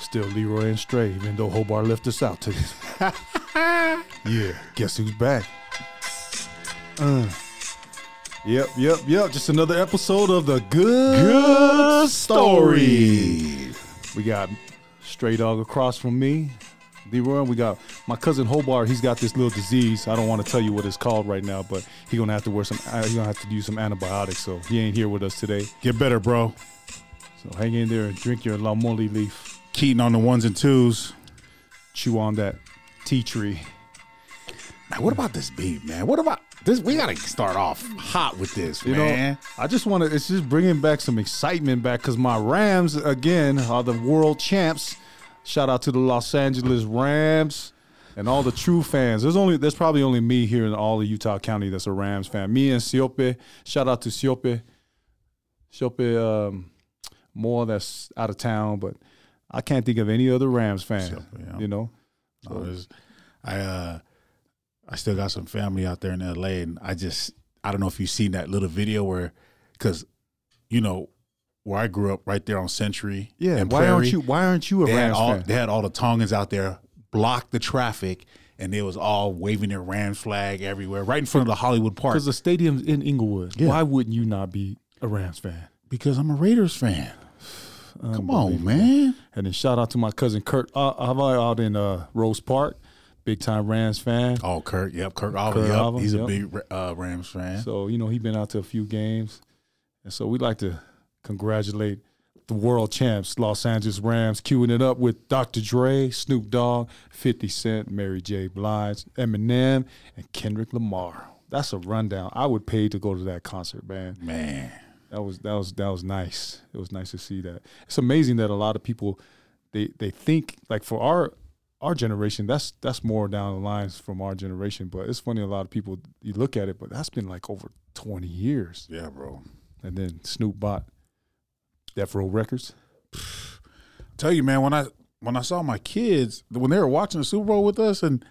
Still Leroy and Stray, even though Hobart left us out today. yeah, guess who's back? Uh, yep, yep, yep. Just another episode of the Good, Good Story. We got Stray Dog across from me, Leroy. We got my cousin Hobart. He's got this little disease. I don't want to tell you what it's called right now, but he's gonna have to wear some. Uh, he's gonna have to use some antibiotics. So he ain't here with us today. Get better, bro. So hang in there and drink your lamoli leaf. Keating on the ones and twos. Chew on that tea tree. Now, what about this beat, man? What about this? We gotta start off hot with this, You man. know, I just want to. It's just bringing back some excitement back because my Rams again are the world champs. Shout out to the Los Angeles Rams and all the true fans. There's only there's probably only me here in all of Utah County that's a Rams fan. Me and Siope. Shout out to Siope. Siope um, more that's out of town, but I can't think of any other Rams fan. Yeah. You know, No, there's- I uh, I still got some family out there in L.A. and I just I don't know if you've seen that little video where, because, you know, where I grew up, right there on Century. yeah. and Why aren't you Why aren't you a They had Rams all fan? they had all the Tongans out there block the traffic, and they was all waving their Rams flag everywhere, right in front of the Hollywood Park. Because the stadium's in Inglewood. Yeah. Why wouldn't you not be a Rams fan? Because I'm a Raiders fan. Come on, man. And then shout out to my cousin Kurt Ava out in uh, Rose Park, big time Rams fan. Oh, Kurt. Yep, Kurt. Kurt Yep, he's yep. a big uh, Rams fan. So you know he's been out to a few games, and so we'd like to congratulate the world champs, Los Angeles Rams, queuing it up with Dr. Dre, Snoop Dogg, Fifty Cent, Mary J. Blige, Eminem, and Kendrick Lamar. That's a rundown. I would pay to go to that concert, man. Man, That was that was that was nice. It was nice to see that. It's amazing that a lot of people they they think like for our our generation that's that's more down the lines from our generation. But it's funny a lot of people you look at it, but that's been like over twenty years. yeah, bro. And then Snoop bought Death Row Records. Tell you, man, when I when I saw my kids when they were watching the Super Bowl with us, and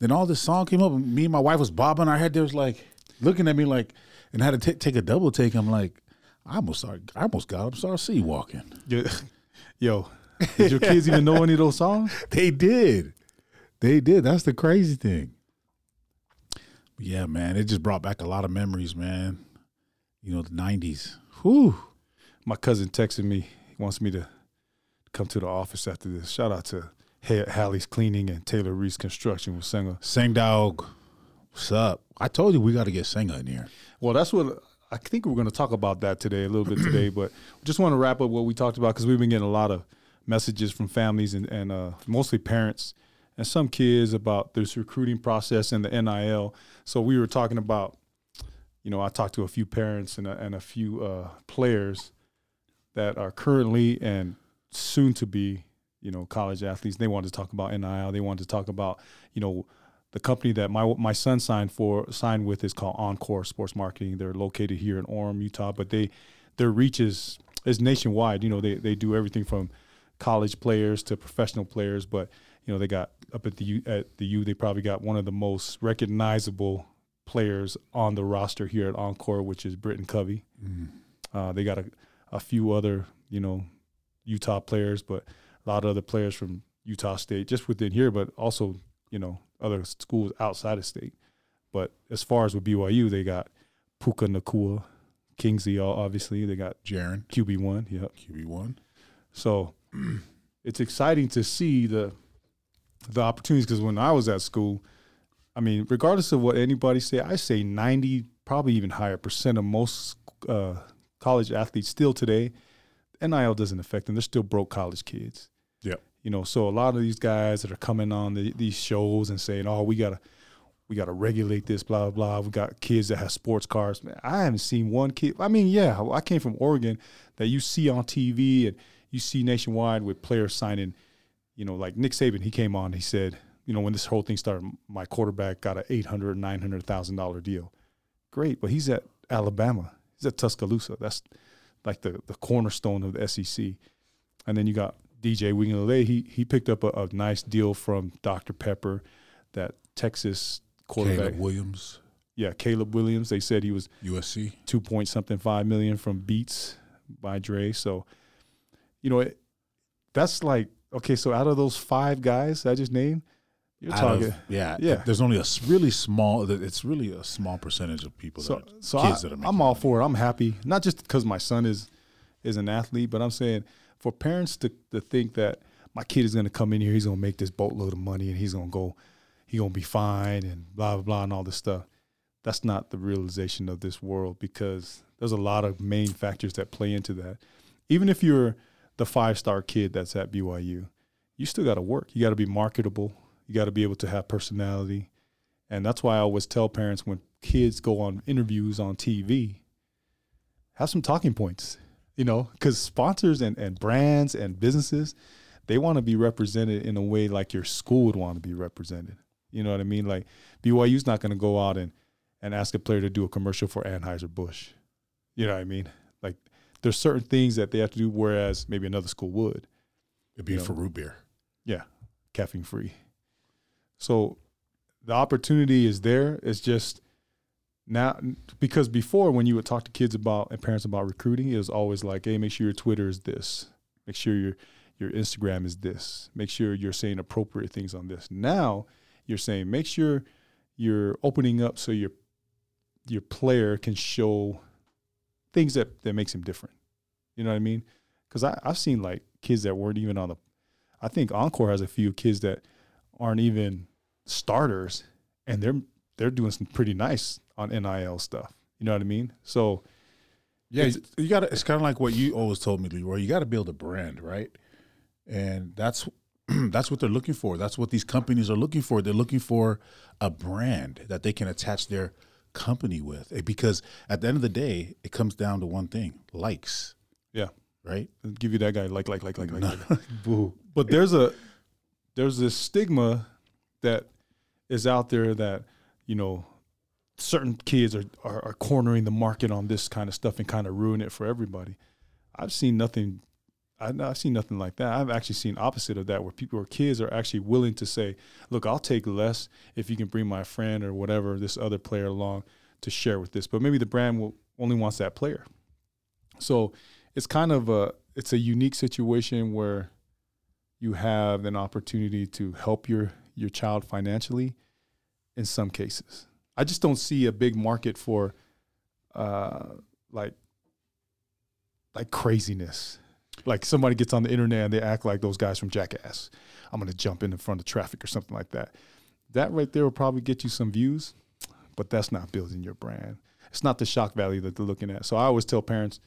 then all this song came up, and me and my wife was bobbing our head. They was like looking at me like, and had to ta- take a double take. I'm like, I almost started, I almost got up, started C-walking. Yo, yo, did your kids even know any of those songs? They did. They did. That's the crazy thing. But yeah, man, it just brought back a lot of memories, man. You know, the '90s. Whew. My cousin texted me. He wants me to come to the office after this. Shout out to Ha- Hallie's Cleaning and Taylor Reese Construction with singer Sing Dog, what's up? I told you we got to get Singer in here. Well, that's what I think we're going to talk about that today, a little bit today. But just want to wrap up what we talked about because we've been getting a lot of messages from families and, and uh, mostly parents and some kids about this recruiting process and the NIL. So we were talking about, you know, I talked to a few parents and a, and a few uh, players that are currently and soon to be, you know, college athletes. They wanted to talk about NIL. They wanted to talk about, you know, the company that my my son signed for signed with is called Encore Sports Marketing. They're located here in Orem, Utah, but they their reach is is nationwide. You know, they they do everything from college players to professional players, but you know, they got up at the U, at the U, they probably got one of the most recognizable players on the roster here at Encore, which is Britton Covey. Uh, they got a, a few other, you know, Utah players, but a lot of other players from Utah State, just within here, but also, you know, other schools outside of state. But as far as with BYU, they got Puka Nacua, Kingsley, all- obviously. They got Jaren, QB1. Yep. QB one. So it's exciting to see the the opportunities because when I was at school, I mean, regardless of what anybody say, I say ninety, probably even higher percent of most uh, college athletes still today, NIL doesn't affect them. They're still broke college kids. You know, so a lot of these guys that are coming on the, these shows and saying, "Oh, we gotta." We got to regulate this, blah, blah, blah. We got kids that have sports cars. Man, I haven't seen one kid. I mean, yeah, I came from Oregon that you see on TV and you see nationwide with players signing, you know, like Nick Saban, he came on, he said, you know, when this whole thing started, my quarterback got a eight hundred, nine hundred thousand dollar deal. Great, but he's at Alabama. He's at Tuscaloosa. That's like the the cornerstone of the SEC. And then you got DJ Uiagalelei. He he picked up a, a nice deal from Dr. Pepper, that Texas quarterback. Caleb Williams, Yeah, Caleb Williams. They said he was USC. two point something five million from Beats by Dre. So, you know, it, that's like okay. So out of those five guys I just named, you're Out talking. of- yeah, Yeah. There's only a really small. It's really a small percentage of people. so that, so kids I, that are I'm all money. for it. I'm happy, not just because my son is is an athlete, but I'm saying for parents to to think that my kid is going to come in here, he's going to make this boatload of money, and he's going to go, he's going to be fine, and blah blah blah, and all this stuff. That's not the realization of this world because there's a lot of main factors that play into that. Even if you're the five star kid that's at BYU, you still got to work. You got to be marketable. You got to be able to have personality. And that's why I always tell parents when kids go on interviews on TV, have some talking points, you know, because sponsors and, and brands and businesses, they want to be represented in a way like your school would want to be represented. You know what I mean? Like BYU's not going to go out and, and ask a player to do a commercial for Anheuser-Busch. You know what I mean? Like there's certain things that they have to do, whereas maybe another school would. It'd be you know. for root beer. Yeah, caffeine free. So the opportunity is there. It's just now because before when you would talk to kids about and parents about recruiting, it was always like, hey, make sure your Twitter is this. Make sure your your Instagram is this. Make sure you're saying appropriate things on this. Now you're saying make sure you're opening up so your your player can show things that that makes him different. You know what I mean? Because I've seen like kids that weren't even on the. I think Encore has a few kids that aren't even starters, and they're they're doing some pretty nice on NIL stuff. You know what I mean? So Yeah, It's- you got to. It's kind of like what you always told me, Leroy. You got to build a brand, right? And that's that's what they're looking for. That's what these companies are looking for. They're looking for a brand that they can attach their company with. Eh, Because at the end of the day, it comes down to one thing: likes, yeah, right? Give you that guy like like like like like. like. Boo. But there's a there's this stigma that is out there that you know certain kids are, are are cornering the market on this kind of stuff and kind of ruin it for everybody. I've seen nothing. I- I've seen nothing like that. I've actually seen opposite of that, where people or kids are actually willing to say, "Look, I'll take less if you can bring my friend or whatever this other player along to share with this." But maybe the brand will only wants that player. So it's kind of a it's a unique situation where you have an opportunity to help your your child financially in some cases. I just don't see a big market for uh like like craziness. Like somebody gets on the internet and they act like those guys from Jackass. I'm gonna jump in in front of traffic or something like that. That right there will probably get you some views, but that's not building your brand. It's not the shock value that they're looking at. So I always tell parents,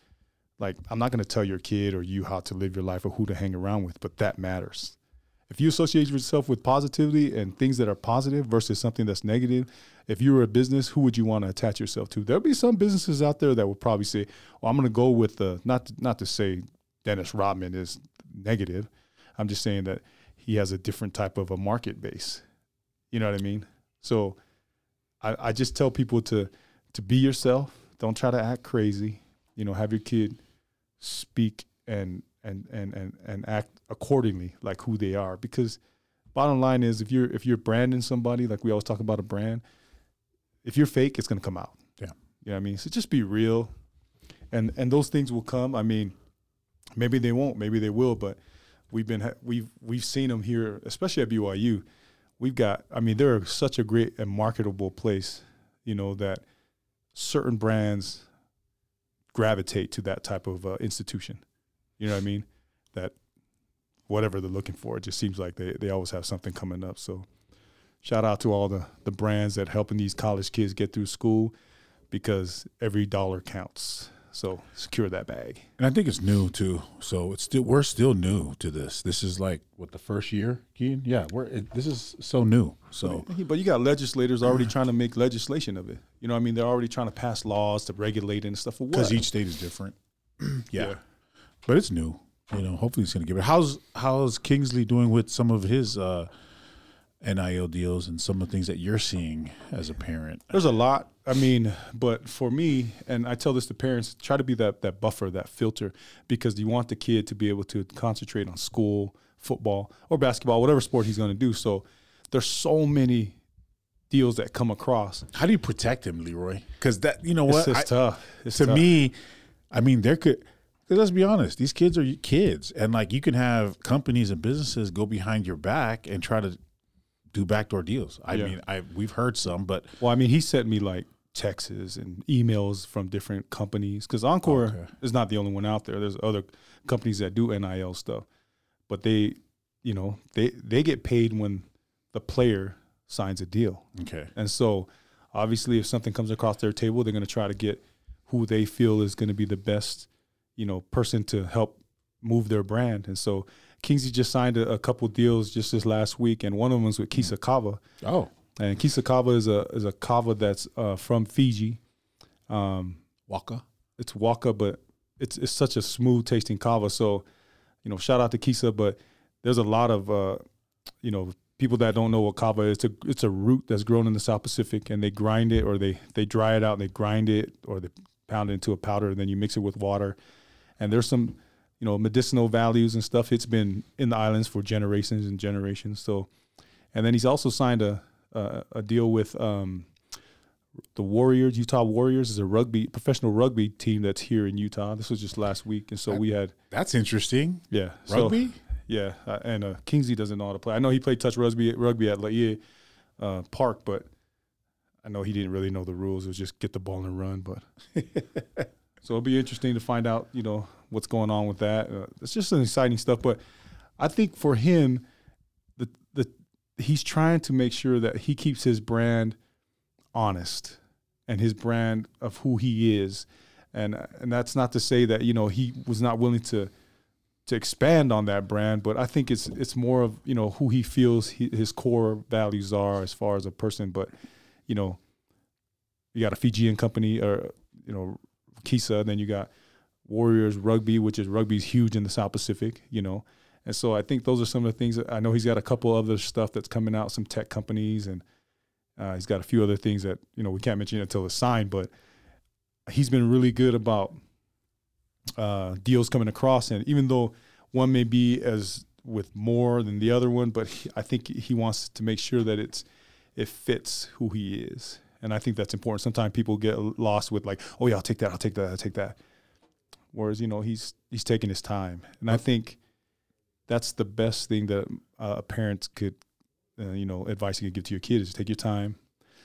like, I'm not gonna tell your kid or you how to live your life or who to hang around with, but that matters. If you associate yourself with positivity and things that are positive versus something that's negative, if you were a business, who would you want to attach yourself to? There'll be some businesses out there that would probably say, "Well, I'm going to go with the not not to say Dennis Rodman is negative. I'm just saying that he has a different type of a market base. You know what I mean? So I, I just tell people to to be yourself. Don't try to act crazy. You know, have your kid speak and and and and and act accordingly, like who they are. Because bottom line is, if you're if you're branding somebody, like we always talk about a brand, if you're fake, it's gonna come out. Yeah. You know what I mean? So just be real, and and those things will come. I mean, maybe they won't, maybe they will, but we've been ha- we've we've seen them here, especially at BYU. We've got. I mean, they're such a great and marketable place. You know that certain brands gravitate to that type of uh, institution. You know what I mean? That whatever they're looking for, it just seems like they, they always have something coming up. So shout out to all the, the brands that helping these college kids get through school because every dollar counts. So secure that bag. And I think it's new too. So it's still we're still new to this. This is like what the first year, Keen. Yeah, we're it, this is so new. So But you got legislators already trying to make legislation of it. You know what I mean? They're already trying to pass laws to regulate it and stuff. Because each state is different. yeah. Yeah. But it's new. You know, hopefully it's going to give it. How's how's Kingsley doing with some of his uh, NIL deals and some of the things that you're seeing as a parent? There's a lot. I mean, but for me, and I tell this to parents, try to be that that buffer, that filter, because you want the kid to be able to concentrate on school, football, or basketball, whatever sport he's going to do. So there's so many deals that come across. How do you protect him, Leroy? Because that you know It's what just I- tough. It's to tough. me, I mean there could let's be honest, these kids are kids, and like you can have companies and businesses go behind your back and try to do backdoor deals. I Yeah. mean, I we've heard some, but Well, I mean, he sent me like texts and emails from different companies because Encore Okay. is not the only one out there. There's other companies that do NIL stuff, but they, you know, they they get paid when the player signs a deal, okay, and so obviously, if something comes across their table, they're going to try to get who they feel is going to be the best, you know, person to help move their brand. And so Kingsley just signed a, a couple deals just this last week, and one of them was with Kisa Kava. oh, And Kisa Kava is a is a kava that's uh, from Fiji. Um, Waka, it's waka, but it's it's such a smooth tasting kava. So, you know, shout out to Kisa, but there's a lot of uh, you know people that don't know what kava is. It's a it's a root that's grown in the South Pacific, and they grind it or they they dry it out and they grind it or they pound it into a powder, and then you mix it with water. And there's some you know medicinal values and stuff. It's been in the islands for generations and generations. So, and then he's also signed a a, a deal with. Um, the Warriors, Utah Warriors, is a rugby professional rugby team that's here in Utah. This was just last week, and so we had that's interesting. yeah so- Rugby, yeah, uh, and uh, Kingsley doesn't know how to play. I know he played touch rugby rugby at Laie uh, Park, but I know he didn't really know the rules. It was just get the ball and run. But so it'll be interesting to find out, you know, what's going on with that. Uh, it's just some exciting stuff. But I think for him, the the he's trying to make sure that he keeps his brand honest and his brand of who he is, and and that's not to say that you know he was not willing to to expand on that brand, but I think it's it's more of you know who he feels he, his core values are as far as a person. But you know, you got a Fijian company or you know Kisa, then you got Warriors Rugby, which is rugby's huge in the South Pacific. You know, and so I think those are some of the things. I know he's got a couple other stuff that's coming out, some tech companies, and uh, he's got a few other things that you know we can't mention until it's signed. But he's been really good about uh, deals coming across, and even though one may be as with more than the other one, but he, I think he wants to make sure that it's it fits who he is, and I think that's important. Sometimes people get lost with like, oh yeah, I'll take that, I'll take that, I'll take that. Whereas you know he's he's taking his time, and I think that's the best thing that uh, a parent could, uh, you know, advice you could give to your kid is take your time.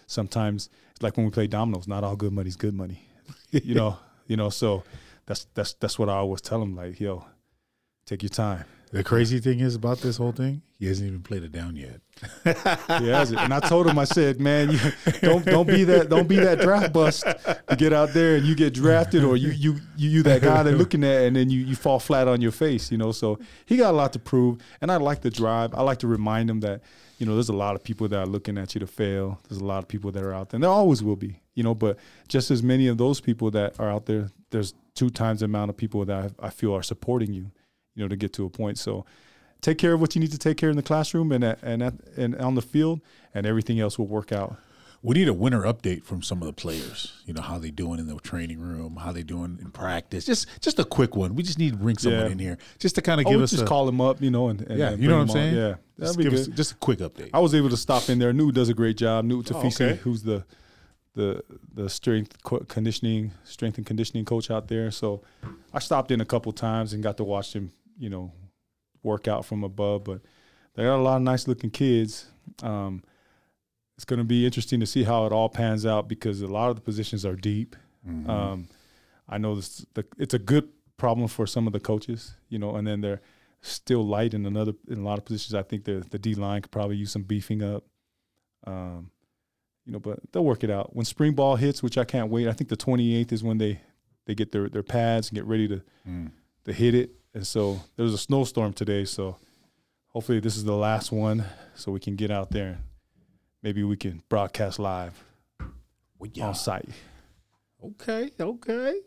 Sometimes it's like when we play dominoes, not all good money's good money, you know, you know. So that's that's that's what I always tell him, like, yo, take your time. The crazy thing is about this whole thing, he hasn't even played it down yet. Yeah, and I told him, I said, man, you don't don't be that don't be that draft bust to get out there and you get drafted, or you you you, you that guy they're looking at, and then you you fall flat on your face, you know. So he got a lot to prove, and I like the drive. I like to remind him that you know there's a lot of people that are looking at you to fail. There's a lot of people that are out there, and there always will be, you know. But just as many of those people that are out there, there's two times the amount of people that I, I feel are supporting you, you know, to get to a point. So take care of what you need to take care in the classroom and at, and at, and on the field, and everything else will work out. We need a winter update from some of the players. You know how they doing in the training room, how they doing in practice. Just just a quick one. We just need to bring someone Yeah. in here just to kind of Oh, give we us just a call him up, you know, and, and yeah. and You know what I'm him on. saying? Yeah, just give us just a quick update. I was able to stop in there. New does a great job. Newt Oh, Tafisi, okay. who's the the the strength conditioning strength and conditioning coach out there. So I stopped in a couple times and got to watch him, you know, work out from above. But they got a lot of nice looking kids. Um, it's going to be interesting to see how it all pans out because a lot of the positions are deep. Mhm. Um, I know this, the, it's a good problem for some of the coaches, you know, and then they're still light in another in a lot of positions. I think the the D line could probably use some beefing up. Um, you know, but they'll work it out when spring ball hits, which I can't wait. I think the 28th is when they they get their their pads and get ready to Mm. to hit it. And so there's a snowstorm today, so hopefully this is the last one, so we can get out there. and Maybe we can broadcast live Well, yeah. on site. Okay, okay.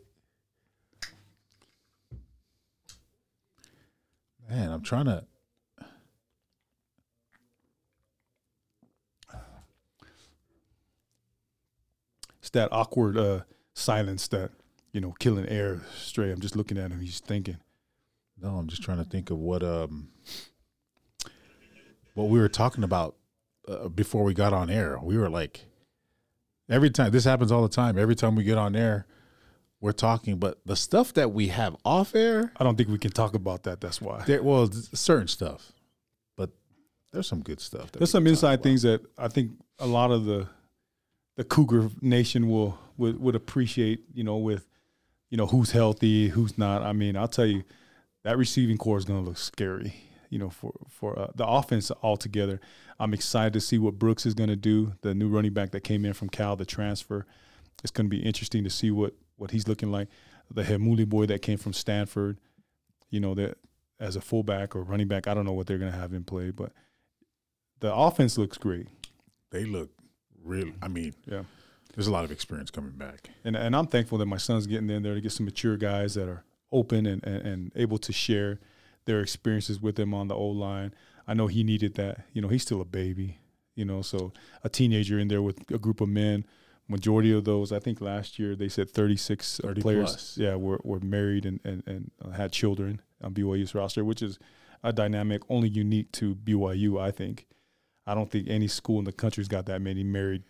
Man, I'm trying to. It's that awkward uh, silence that you know, killing air straight. I'm just looking at him. He's thinking. No, I'm just trying to think of what um what we were talking about uh, before we got on air. We were like, every time this happens all the time. Every time we get on air, we're talking, but the stuff that we have off air, I don't think we can talk about that. That's why. there well, certain stuff, but there's some good stuff. There's some inside things that I think a lot of the the Cougar Nation will would, would appreciate. You know, with you know who's healthy, who's not. I mean, I'll tell you that receiving corps is going to look scary. You know, for for uh, the offense altogether, I'm excited to see what Brooks is going to do. The new running back that came in from Cal, the transfer, it's going to be interesting to see what what he's looking like. The Heimuli boy that came from Stanford, you know, that as a fullback or running back, I don't know what they're going to have in play, but the offense looks great. They look real. I mean, Yeah. there's a lot of experience coming back. And and I'm thankful that my son's getting in there to get some mature guys that are open and, and, and able to share their experiences with him on the O line. I know he needed that. You know, he's still a baby, you know, so a teenager in there with a group of men. Majority of those, I think last year they said 36 uh, 30 players, plus. yeah, were, were married and, and, and had children on BYU's roster, which is a dynamic only unique to BYU, I think. I don't think any school in the country's got that many married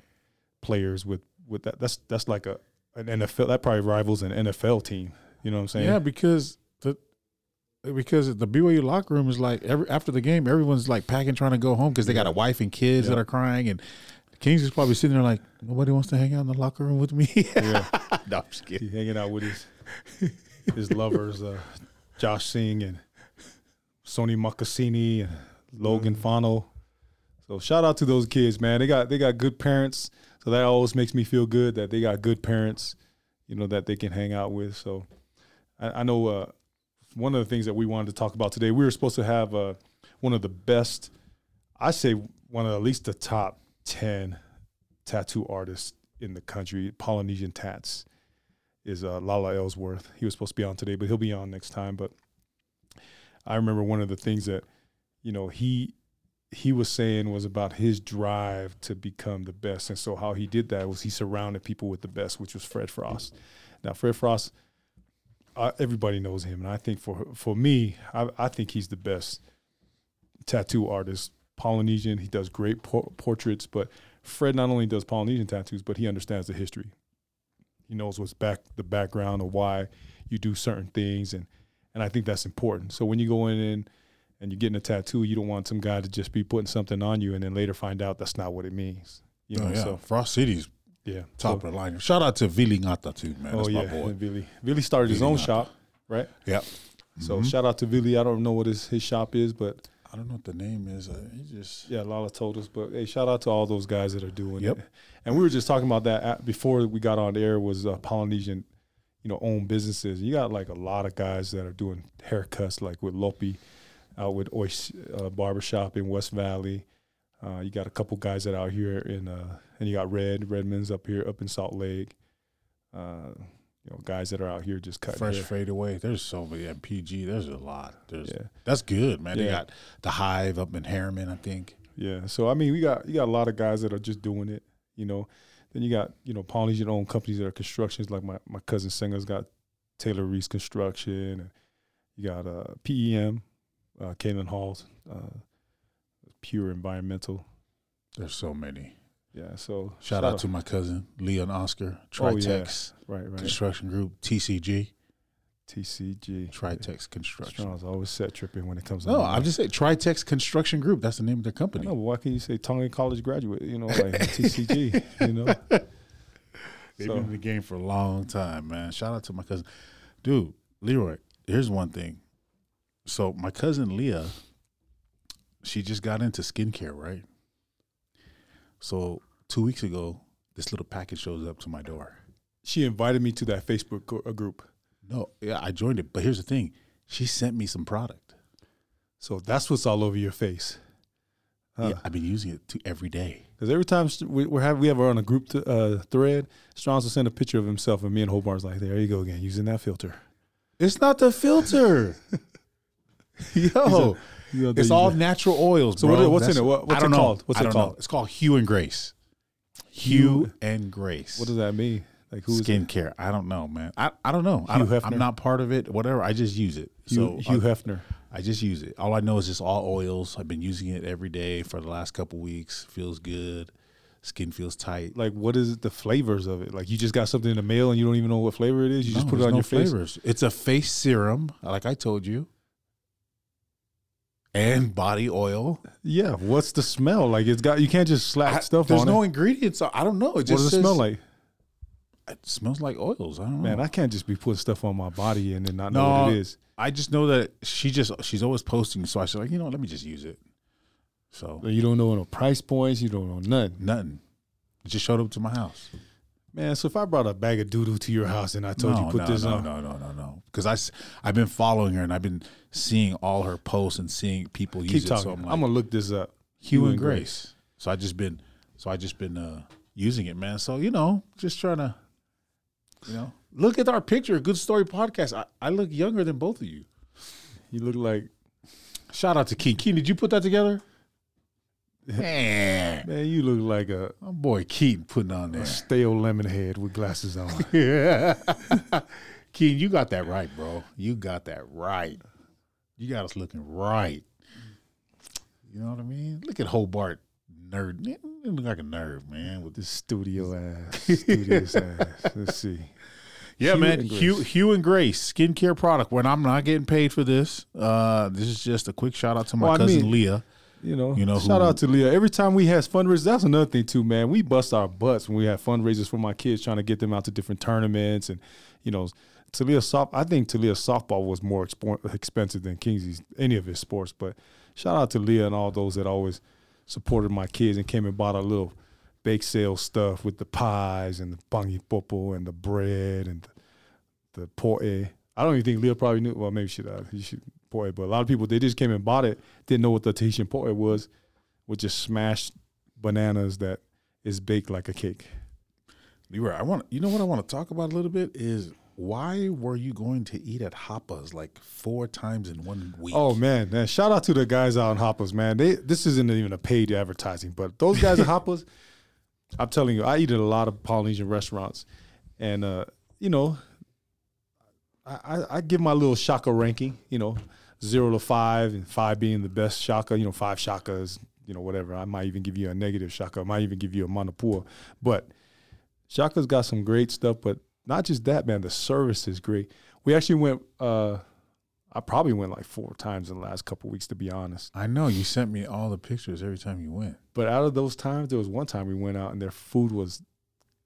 players with with that. That's that's like a an NFL that probably rivals an NFL team. You know what I'm saying? Yeah, because the because the BYU locker room is like every after the game, everyone's like packing, trying to go home because they got a wife and kids that are crying, and Kings is probably sitting there like nobody wants to hang out in the locker room with me. Yeah. no, I'm just kidding. He hanging out with his his lovers, uh, Josh Singh and Sony Makassini and Logan Fano. So shout out to those kids, man. They got they got good parents. So that always makes me feel good that they got good parents, you know, that they can hang out with. So I, I know uh, one of the things that we wanted to talk about today, we were supposed to have uh, one of the best, I say one of at least the top ten tattoo artists in the country, Polynesian Tats is uh, Lala Ellsworth. He was supposed to be on today, but he'll be on next time. But I remember one of the things that you know he he was saying was about his drive to become the best, and so how he did that was he surrounded people with the best, which was Fred Frost. Now Fred Frost, uh, everybody knows him, and I think for for me, I, I think he's the best tattoo artist. Polynesian, he does great por- portraits, but Fred not only does Polynesian tattoos, but he understands the history. He knows what's back the background of why you do certain things, and and I think that's important. So when you go in and and you're getting a tattoo, you don't want some guy to just be putting something on you and then later find out that's not what it means. You know, Oh, yeah. so Frost City's yeah, top So, of the line. Shout out to Vili Ngata too, man. oh yeah, my boy. Billy. Billy started his own Ngata. shop, right? Yeah. So Mhm. shout out to Vili. I don't know what his his shop is, but I don't know what the name is. Uh, he just Yeah, Lala told us, but hey, shout out to all those guys that are doing Yep. it. And we were just talking about that at, before we got on air was uh, Polynesian, you know, owned businesses. You got like a lot of guys that are doing haircuts, like with Lopi, out with Oish uh, Barbershop in West Valley. Uh, you got a couple guys that are out here in, uh, and you got Red Redmond's up here, up in Salt Lake. Uh, you know, guys that are out here just cutting fresh hair. fade away. There's so many MPG. There's a lot. There's Yeah. that's good, man. They got the Hive up in Herriman, I think. Yeah. So I mean, we got you got a lot of guys that are just doing it. You know, then you got you know Polynesian owned companies that are constructions. Like my my cousin Singer's got Taylor Reese Construction, and you got uh, PEM, uh, Kalen Hall's uh, Pure Environmental. There's so many. Yeah. So Shout, out to my cousin Leon Oscar, Oh, yeah. Tritex right right Construction Group, TCG, TCG. Tritex Construction. Strong's always set tripping when it comes. to No. I'm just saying Tritex Construction Group. That's the name of their company. but why can't you say Tonga College graduate? You know, like TCG. You know. They've So- been in the game for a long time, man. Shout out to my cousin. Dude, Leroy, here's one thing. So my cousin Leah, she just got into skincare, right? So two weeks ago, this little package shows up to my door. She invited me to that Facebook uh, group. No, yeah, I joined it. But here's the thing. She sent me some product. So that's what's all over your face. Huh. Yeah, I've been using it to every day. Because every time we, we're have we have her on a group to, uh, thread, Strong's will send a picture of himself, and me and Hobart's like, "There you go again, using that filter." It's not the filter. Yo, It's all natural oils, So bro. what- what's in it? What- what's I don't it know. called? What's I it don't know. called? It's called Hue and Grace. Hue, and Grace. What does that mean? Like who's it? skincare? I don't know, man. I, I don't know. I Hugh Hefner? I'm not part of it. Whatever. I just use it. Hugh, so Hugh I, Hefner. I just use it. All I know is just all oils. I've been using it every day for the last couple weeks. Feels good. Skin feels tight. Like, what is the flavors of it? Like, you just got something in the mail and you don't even know what flavor it is. You just put it on no your face. flavors. It's a face serum, like I told you, and body oil. Yeah. What's the smell? Like, it's got. You can't just slap I- stuff there's on no it. ingredients. I don't know. It What just does it smell like? It smells like oils. I don't know. Man, I can't just be putting stuff on my body and then not know what it is. I just know that she just she's always posting, so I said like, you know, let me just use it. So You don't know no price points. You don't know nothing. nothing. It just showed up to my house. Man, so if I brought a bag of doo doo to your house and I told no, you put no, this no, on, no, no, no, no. No. Because I've been following her and I've been seeing all her posts and seeing people keep use it. talking. So I'm like, I'm gonna look this up. Hue and Grace. So I just been so I just been uh using it, man. So you know, just trying to, you know, look at our picture. Good Story Podcast. I, I look younger than both of you. You look like Shout out to Keen. Keen, did you put that together? Man, man. You look like a, my boy Keaton putting on that stale lemon head with glasses on. Yeah. Keen, you got that right, bro. You got that right. You got us looking right. You know what I mean? Look at Hobart nerd. You look like a nerd, man. With this. studio ass, studious ass. Let's see. Yeah, Hue man. and. Hue, Hue and Grace skincare product. When I'm not getting paid for this, uh, this is just a quick shout out to my Well, I cousin mean- Leah. You know, You know shout who- out to Leah. Every time we has fundraisers, that's another thing too, man. We bust our butts when we have fundraisers for my kids, trying to get them out to different tournaments, and you know, Talia soft. I think Talia softball was more expo- expensive than Kingsley's any of his sports. But shout out to Leah and all those that always supported my kids and came and bought our little bake sale stuff with the pies and the pani popo and the bread and the, the poe. I don't even think Leah probably knew. Well, maybe she uh, should. You should poe, but a lot of people they just came and bought it, didn't know what the Tahitian poe was, with just smashed bananas that is baked like a cake. Leroy, I want you know what I want to talk about a little bit is why were you going to eat at Hoppa's like four times in one week? Oh man, man! Shout out to the guys out in Hoppers, man. They this isn't even a paid advertising, but those guys at Hoppers, I'm telling you, I eat at a lot of Polynesian restaurants, and uh, you know, I, I, I give my little shaka ranking. You know, zero to five, and five being the best shaka. You know, five shakas. You know, whatever. I might even give you a negative shaka. I might even give you a manapua. But shaka's got some great stuff. But not just that, man. The service is great. We actually went. uh I probably went like four times in the last couple weeks, to be honest. I know you sent me all the pictures every time you went. But out of those times, there was one time we went out and their food was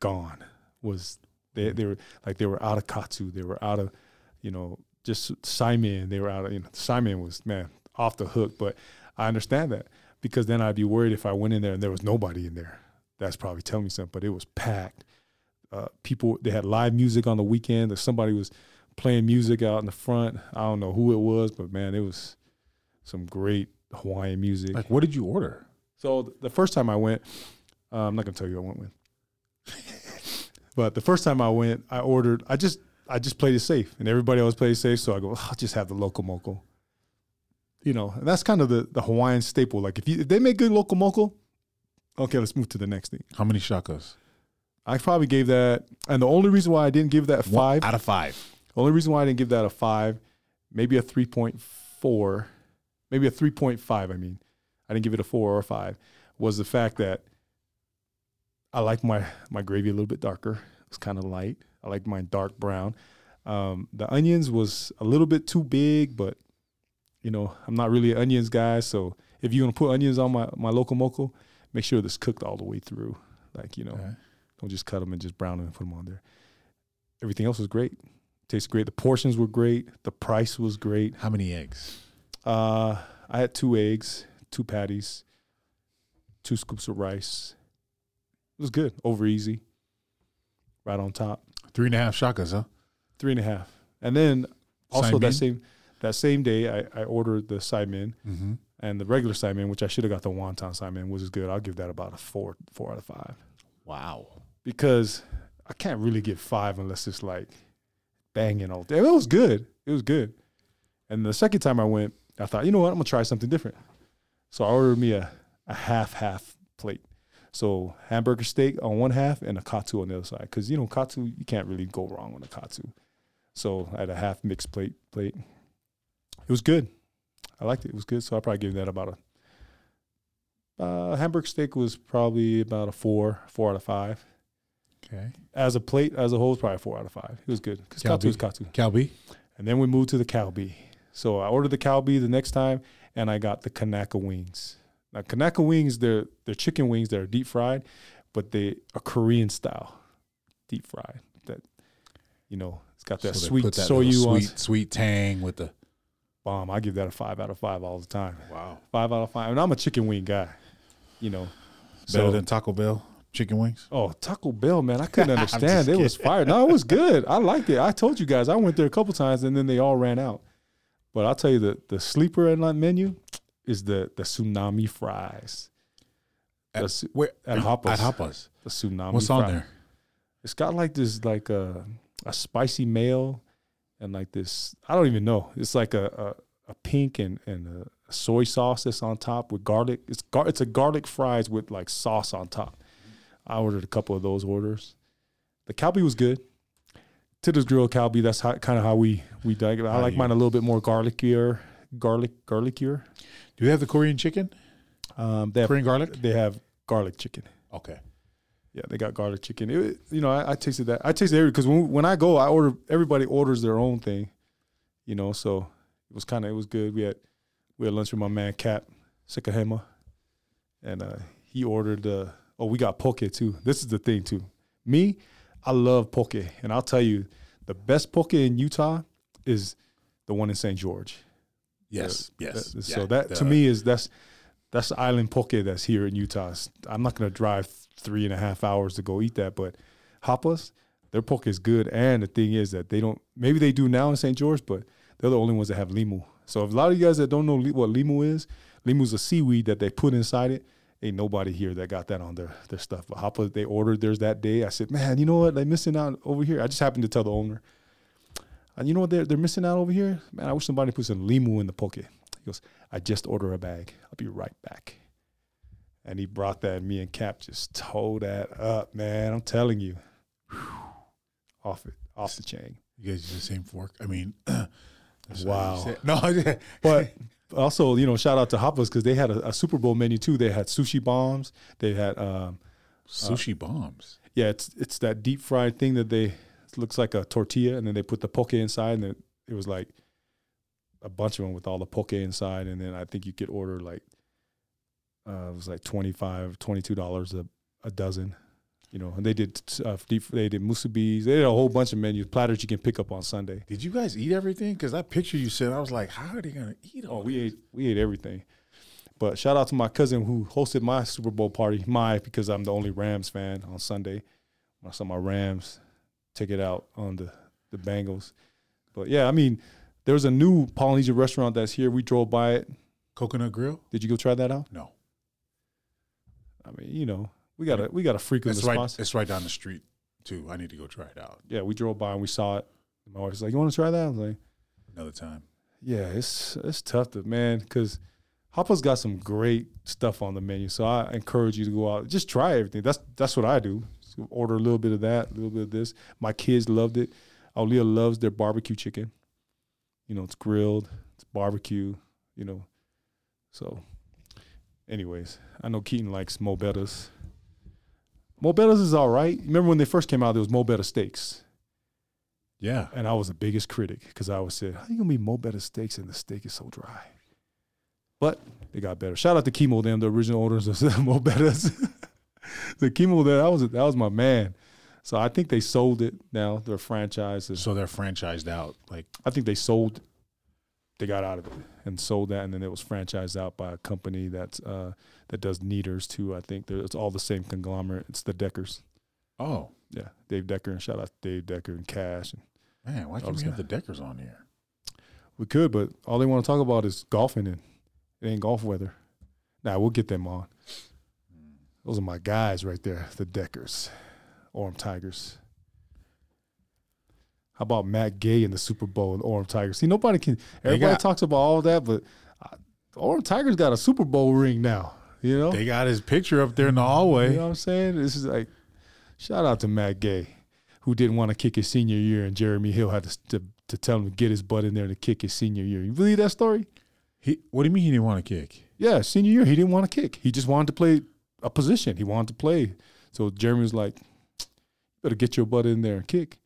gone. Was they they were like they were out of katsu, they were out of, you know, just saimin. They were out of you know saimin was man off the hook. But I understand that because then I'd be worried if I went in there and there was nobody in there. That's probably telling me something. But it was packed. Uh, people they had live music on the weekend. Or somebody was playing music out in the front. I don't know who it was, but man, it was some great Hawaiian music. Like, what did you order? So th- the first time I went, uh, I'm not gonna tell you I went with. but the first time I went, I ordered. I just I just played it safe, and everybody else played it safe. So I go, "Oh, I'll just have the loco moco. You know, and that's kind of the the Hawaiian staple. Like if you if they make good loco moco, okay, let's move to the next thing. How many shakas? I probably gave that, and the only reason why I didn't give that a One five, out of five. only reason why I didn't give that a five, maybe a three point four, maybe a three point five. I mean, I didn't give it a four or a five. Was the fact that I like my my gravy a little bit darker. It was kind of light. I like mine dark brown. Um, the onions was a little bit too big, but you know I'm not really an onions guy. So if you're gonna put onions on my my loco moco, make sure it's cooked all the way through. Like you know, Okay. don't just cut them and just brown them and put them on there. Everything else was great. Tastes great. The portions were great. The price was great. How many eggs? Uh, I had two eggs, two patties, two scoops of rice. It was good. Over easy. Right on top. Three and a half shakas, huh? Three and a half. And then also Saimin? that same that same day I, I ordered the saimin Mm-hmm. and the regular saimin, which I should have got the wonton saimin, which is good. I'll give that about a four four out of five. Wow. because I can't really get five unless it's like banging all day. It was good. It was good. And the second time I went, I thought, you know what, I'm gonna try something different. So I ordered me a, a half half plate. So hamburger steak on one half and a katsu on the other side. Because you know katsu, you can't really go wrong with a katsu. So I had a half mixed plate plate. It was good. I liked it. It was good. So I probably give that about a Uh, Hamburg steak was probably about a four, four out of five. Okay. As a plate, as a whole, probably four out of five. It was good because Kalbi. katsu is katsu. kalbi. And then we moved to the kalbi. So I ordered the kalbi the next time, and I got the Kanaka wings. Now Kanaka wings, they're they're chicken wings that are deep fried, but they are Korean style, deep fried. That you know, it's got that So sweet that on. sweet, sweet tang with the. Bomb. I give that a five out of five all the time. Wow. Five out of five. And I'm a chicken wing guy. You know, Better so than Taco Bell chicken wings. oh Taco Bell, man, I couldn't understand. it was fire. No, it was good. I liked it. I told you guys, I went there a couple times, and then they all ran out. But I'll tell you the the sleeper in that menu is the the tsunami fries. At, The where at Hoppers. At Hoppers. The tsunami. What's on there? It's got like this like a a spicy mayo and like this. I don't even know. It's like a a, a pink and and a soy sauce that's on top with garlic. It's gar- it's a garlic fries with like sauce on top. I ordered a couple of those orders. The kalbi was good. Titter's Grill kalbi. That's how, kind of how we we dug it. I How like mine a little bit more garlicier, garlic garlicier. Do you have the Korean chicken? Um, they have Korean garlic? they have garlic chicken. Okay. Yeah, they got garlic chicken. It, you know, I, I tasted that. I tasted every because when when I go, I order. Everybody orders their own thing. You know, so it was kind of it was good. We had we had lunch with my man Cap Sikahema, and uh, he ordered. Uh, oh, we got poke too. This is the thing too. Me, I love poke, and I'll tell you, the best poke in Utah is the one in St. George. Yes. yes. Yeah, so that to me is that's that's the island poke that's here in Utah. I'm not gonna drive three and a half hours to go eat that, but Hoppers, their poke is good. And the thing is that they don't. Maybe they do now in St. George, but they're the only ones that have limu. So if a lot of you guys that don't know what limu is, limu is a seaweed that they put inside it. Ain't nobody here that got that on their their stuff. But Hoppers, they ordered theirs that day. I said, man, you know what? They're missing out over here. I just happened to tell the owner. And you know what they're, they're missing out over here? Man, I wish somebody put some limu in the poke. He goes, I just order a bag. I'll be right back. And he brought that. And me and Cap just towed that up, man. I'm telling you, Whew. off it, off the chain. You guys use the same fork? I mean, Wow. No, But also, you know, shout out to Hoppers because they had a, a Super Bowl menu too. They had sushi bombs. They had, um, sushi bombs. yeah, it's it's that deep fried thing that they looks like a tortilla, and then they put the poke inside, and it, it was like a bunch of them with all the poke inside, and then I think you could order like uh, it was like 25 22 dollars a a dozen, you know. And they did uh, deep, they did musubis, they did a whole bunch of menus, platters you can pick up on Sunday. Did you guys eat everything? Because that picture you said, I was like, how are they gonna eat all? Oh, we ate we ate everything. But shout out to my cousin who hosted my Super Bowl party, my because I'm the only Rams fan on Sunday. When I saw my Rams take it out on the the Bengals. But yeah, I mean, there's a new Polynesian restaurant that's here. We drove by it. Coconut grill? Did you go try that out? No, I mean, you know, we gotta we gotta frequent it's the right. It's right down the street too. I need to go try it out Yeah, we drove by and we saw it. My wife's like, "You want to try that?" I was like, another time. Yeah, it's it's tough to man because Hoppa's got some great stuff on the menu. So I encourage you to go out, just try everything. That's that's what I do. So order a little bit of that, a little bit of this. My kids loved it. Aulia loves their barbecue chicken. You know, it's grilled, it's barbecue. You know, so. Anyways, I know Keaton likes Mo Bettas. Mo Bettas is all right. Remember when they first came out, there was Mo Betta steaks. Yeah, And I was the biggest critic because I always said, "How you gonna be Mo Better steaks and the steak is so dry?" But they got better. Shout out to Kimo, them the original owners of Mo Better's. the there that was that was my man. So I think they sold it now. Their franchise. Is, so they're franchised out. Like, I think they sold. They got out of it and sold that, and then it was franchised out by a company that's uh, that does kneaders too. I think They're- it's all the same conglomerate. It's the Deckers. oh Yeah, Dave Decker and shout out to Dave Decker and Cash and man, why can't we have the Deckers on here? We could, but all they want to talk about is golfing, and it ain't golf weather. Nah, we'll get them on. Those are my guys right there, the Deckers, Orem Tigers. How about Matt Gay in the Super Bowl and Orem Tigers? See, nobody can. Everybody got- talks about all that, but uh, Orem Tigers got a Super Bowl ring now. You know, They got his picture up there in the hallway. you know what I'm saying? This is like, shout out to Matt Gay, who didn't want to kick his senior year, and Jeremy Hill had to, to to tell him to get his butt in there to kick his senior year. You believe that story? He. What do you mean he didn't want to kick? Yeah, senior year, he didn't want to kick. He just wanted to play a position. He wanted to play. So Jeremy was like, better get your butt in there and kick.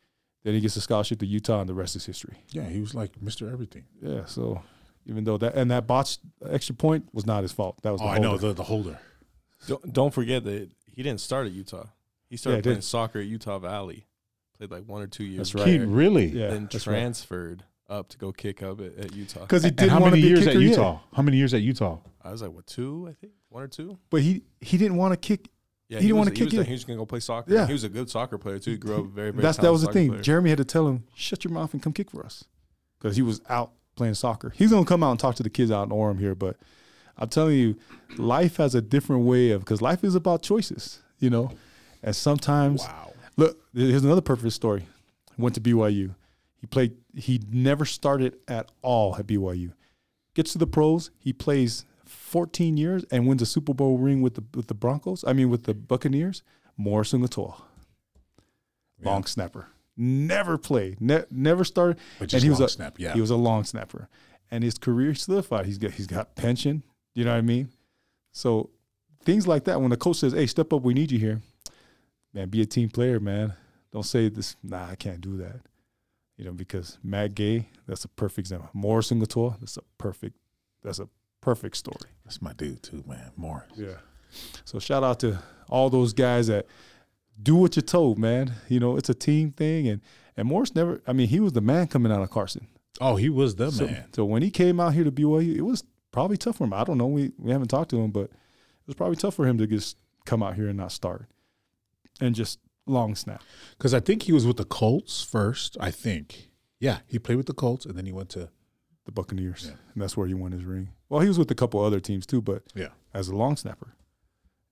Then he gets a scholarship to Utah, and the rest is history. Yeah, he was like Mr. Everything. Yeah, so even though that and that botched extra point was not his fault. That was Oh, the I know the the holder. Don't, don't forget that he didn't start at Utah. He started he playing did. soccer at Utah Valley. Played like one or two years. That's right. He there, really. Yeah, Then that's right. transferred up to go kick up at, at Utah. because he didn't how want to many be a years at kicker yet. Utah? How many years at Utah? I was like, what, two, I think? One or two? But he he didn't want to kick. Yeah, He didn't wanna kick was, it. He was going to go play soccer. Yeah. He was a good soccer player, too. He grew up very, very That's that was the thing. player. Jeremy had to tell him, "Shut your mouth and come kick for us," because he was out playing soccer. He's gonna come out and talk to the kids out in Orem here, but I'm telling you, life has a different way of because life is about choices, you know. And sometimes, Wow. look, here's another perfect story. Went to BYU. He played. He never started at all at BYU. Gets to the pros. He plays 14 years and wins a Super Bowl ring with the with the Broncos. I mean, with the Buccaneers. Morris Unutoa, long snapper. Never played. Ne- never started. But just and he was a long snap, yeah. He was a long snapper, and his career solidified. He's got he's got pension. You know what I mean? So things like that. When the coach says, "Hey, step up, we need you here," man, be a team player, man. Don't say this. Nah, I can't do that. You know, because Matt Gay, that's a perfect example. Morris Unutoa, that's a perfect. That's a perfect story. That's my dude too, man. Morris. Yeah. So shout out to all those guys that do what you're told, man. You know, it's a team thing, and and Morris never. I mean, he was the man coming out of Carson. Oh, he was the So, man. so when he came out here to BYU, it was probably tough for him. I don't know. We we haven't talked to him, but it was probably tough for him to just come out here and not start and just long snap. Because I think he was with the Colts first. I think. Yeah, he played with the Colts, and then he went to. The Buccaneers, Yeah. and that's where he won his ring. Well, he was with a couple other teams too, but Yeah. as a long snapper,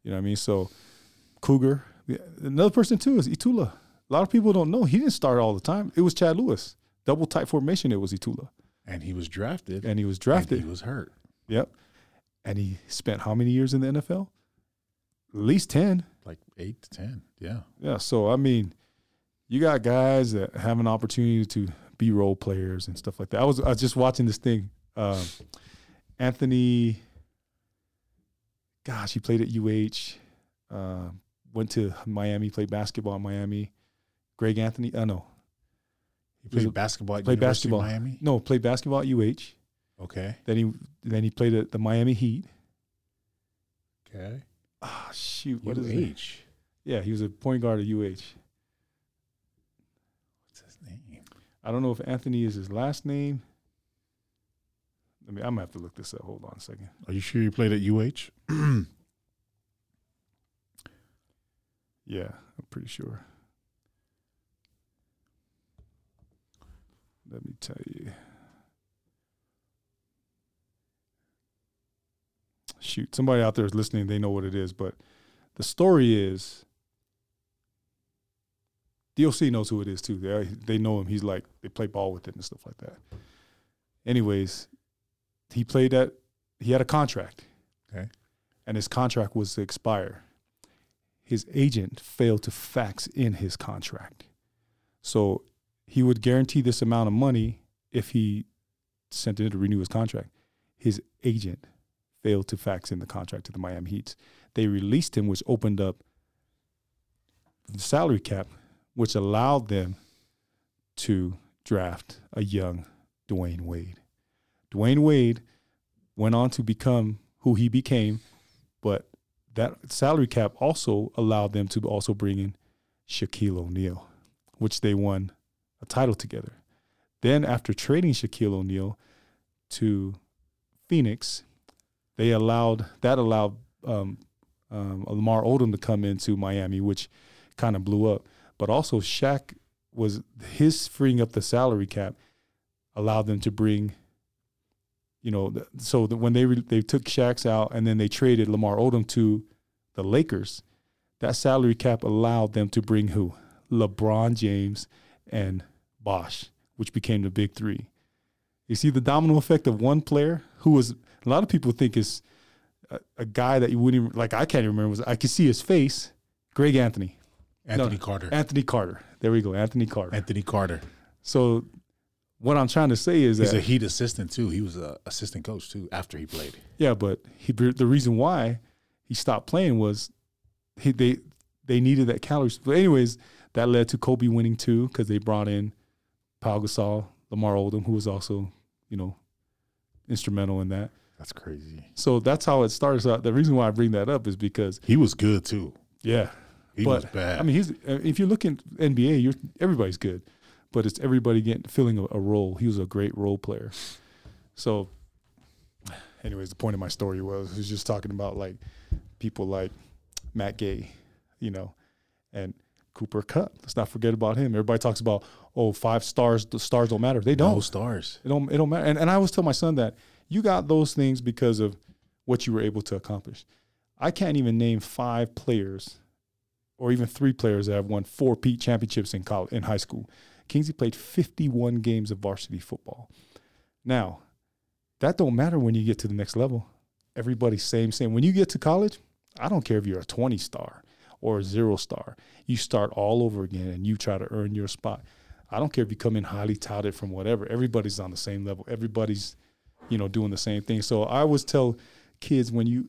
you know what I mean. So Cougar, another person too is Itula. A lot of people don't know he didn't start all the time. It was Chad Lewis, double tight formation. It was Itula, And he was drafted. and he was and drafted. he was hurt. Yep, and he spent how many years in the NFL? At least ten. Like eight to ten. Yeah. Yeah, so I mean, you got guys that have an opportunity to be role players and stuff like that. I was I was just watching this thing. Um, Anthony, gosh, he played at UH. Uh, went to Miami, played basketball in Miami. Greg Anthony, uh, no, He He played basketball at played University basketball. Miami. no, played basketball at UH. Okay. Then he then he played at the Miami Heat. Okay. Ah, shoot, what is it? UH. Yeah, he was a point guard at UH. What's his name? I don't know if Anthony is his last name. I mean, I'm gonna have to look this up. Hold on a second. Are you sure you played at UH? Yeah, I'm pretty sure. Let me tell you. Shoot, somebody out there is listening. They know what it is, but the story is. DOC knows who it is too. They they know him. He's like they play ball with it and stuff like that. Anyways, he played that. He had a contract. Okay. And his contract was to expire his agent failed to fax in his contract. So he would guarantee this amount of money if he sent in to renew his contract. His agent failed to fax in the contract to the Miami Heats. They released him, which opened up the salary cap, which allowed them to draft a young Dwyane Wade. Dwyane Wade went on to become who he became, but that salary cap also allowed them to also bring in Shaquille O'Neal, which they won a title together. Then, after trading Shaquille O'Neal to Phoenix, they allowed that allowed um, um, Lamar Odom to come into Miami, which kind of blew up. But also, Shaq was his freeing up the salary cap allowed them to bring you know, so that when they re- they took Shaq's out and then they traded Lamar Odom to the Lakers, that salary cap allowed them to bring who? LeBron James and Bosh, which became the big three. You see the domino effect of one player who was a lot of people think is a, a guy that you wouldn't even like. I can't even remember. Was I could see his face. Greg Anthony, Anthony No, Carter. Anthony Carter. There we go, Anthony Carter. Anthony Carter. So what I'm trying to say is He's that a Heat assistant too. He was a assistant coach too after he played. yeah, but he the reason why he stopped playing was he they they needed that calories. But anyways, that led to Kobe winning too because they brought in Pau Gasol, Lamar Odom, who was also you know instrumental in that. That's crazy. So that's how it starts out. the reason why I bring that up is because He was good too. yeah, He but was bad. I mean, he's uh, if you look in NBA, you're everybody's good, but it's everybody getting filling a, a role. He was a great role player. So, anyways, the point of my story was he was just talking about like people like Matt Gay, you know, and Cooper Kupp. Let's not forget about him. Everybody talks about oh five stars. The stars don't matter. They don't. no stars. It don't it don't matter. And and I always tell my son that you got those things because of what you were able to accomplish. I can't even name five players or even three players that have won four Pete championships in college in high school. Kingsley played 51 games of varsity football. Now, that don't matter when you get to the next level. Everybody's same same. When you get to college, I don't care if you're a 20 star or a zero star. You start all over again and you try to earn your spot. I don't care if you come in highly touted from whatever. Everybody's on the same level. Everybody's, you know, doing the same thing. So I always tell kids when you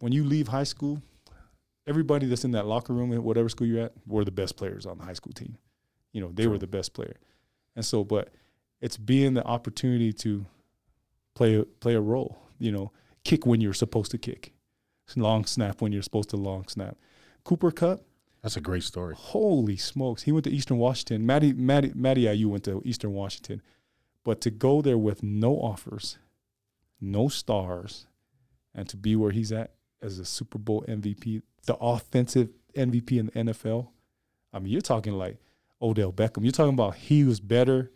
when you leave high school, everybody that's in that locker room at whatever school you're at were the best players on the high school team. You know, they were the best player. And so, but it's being the opportunity to play a, play a role. You know, kick when you're supposed to kick, long snap when you're supposed to long snap. Cooper Kupp, That's a great story. Holy smokes! He went to Eastern Washington. Matty Matty Matty Ayu went to Eastern Washington, but to go there with no offers, no stars, and to be where he's at as a Super Bowl MVP, the offensive MVP in the NFL. I mean, you're talking like Odell Beckham. You're talking about he was better.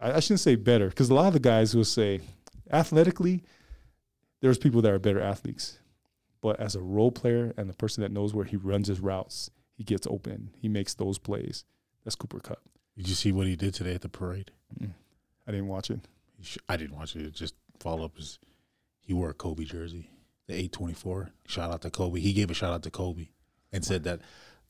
I, I shouldn't say better because a lot of the guys will say athletically, there's people that are better athletes. But as a role player and the person that knows where he runs his routes, he gets open. He makes those plays. That's Cooper Kupp. Did you see what he did today at the parade? Mm. I didn't watch it. I didn't watch it. It Just follow up is he wore a Kobe jersey, the eight twenty four. Shout out to Kobe. He gave a shout out to Kobe and said that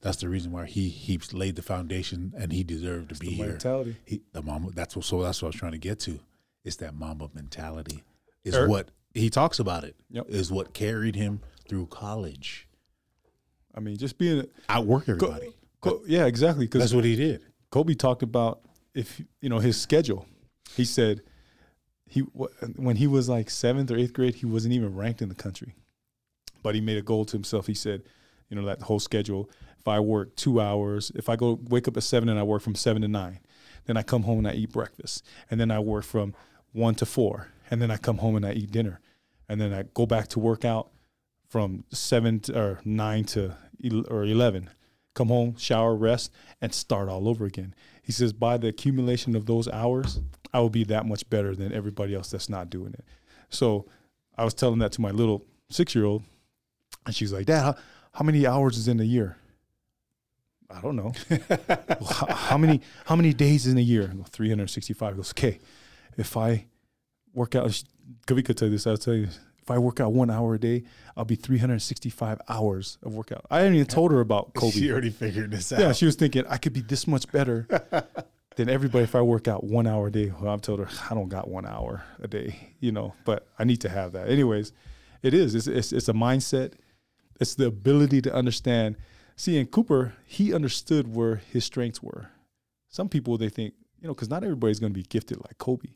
that's the reason why he he laid the foundation and he deserved to be the here. mentality. He, the mama. That's what. So that's what I was trying to get to. It's that Mamba mentality. Is Er- what he talks about. It Yep. is what carried him through college. I mean, just being Outwork Co- everybody. Co- yeah, exactly. Because that's what he did. Kobe talked about if you know his schedule. He said he when he was like seventh or eighth grade, he wasn't even ranked in the country, but he made a goal to himself. He said, you know, that whole schedule. If I work two hours, if I go wake up at seven and I work from seven to nine, then I come home and I eat breakfast, and then I work from one to four, and then I come home and I eat dinner, and then I go back to work out from seven to, or nine to or eleven. Come home, shower, rest, and start all over again. He says, by the accumulation of those hours, I will be that much better than everybody else that's not doing it. So I was telling that to my little six year old, and she's like, Dad, how, how many hours is in a year? I don't know. "Well, how, how many how many days in a year? I go, 365. He goes, okay, if I work out, Kavika could tell you this, I'll tell you, if I work out one hour a day, I'll be 365 hours of workout. I haven't even told her about Kobe. She already figured this out. Yeah, she was thinking I could be this much better than everybody if I work out one hour a day. Well, I've told her I don't got one hour a day, you know, but I need to have that. Anyways, it is. It's it's, it's a mindset. It's the ability to understand. See, in Cooper, he understood where his strengths were. Some people they think, you know, because not everybody's going to be gifted like Kobe.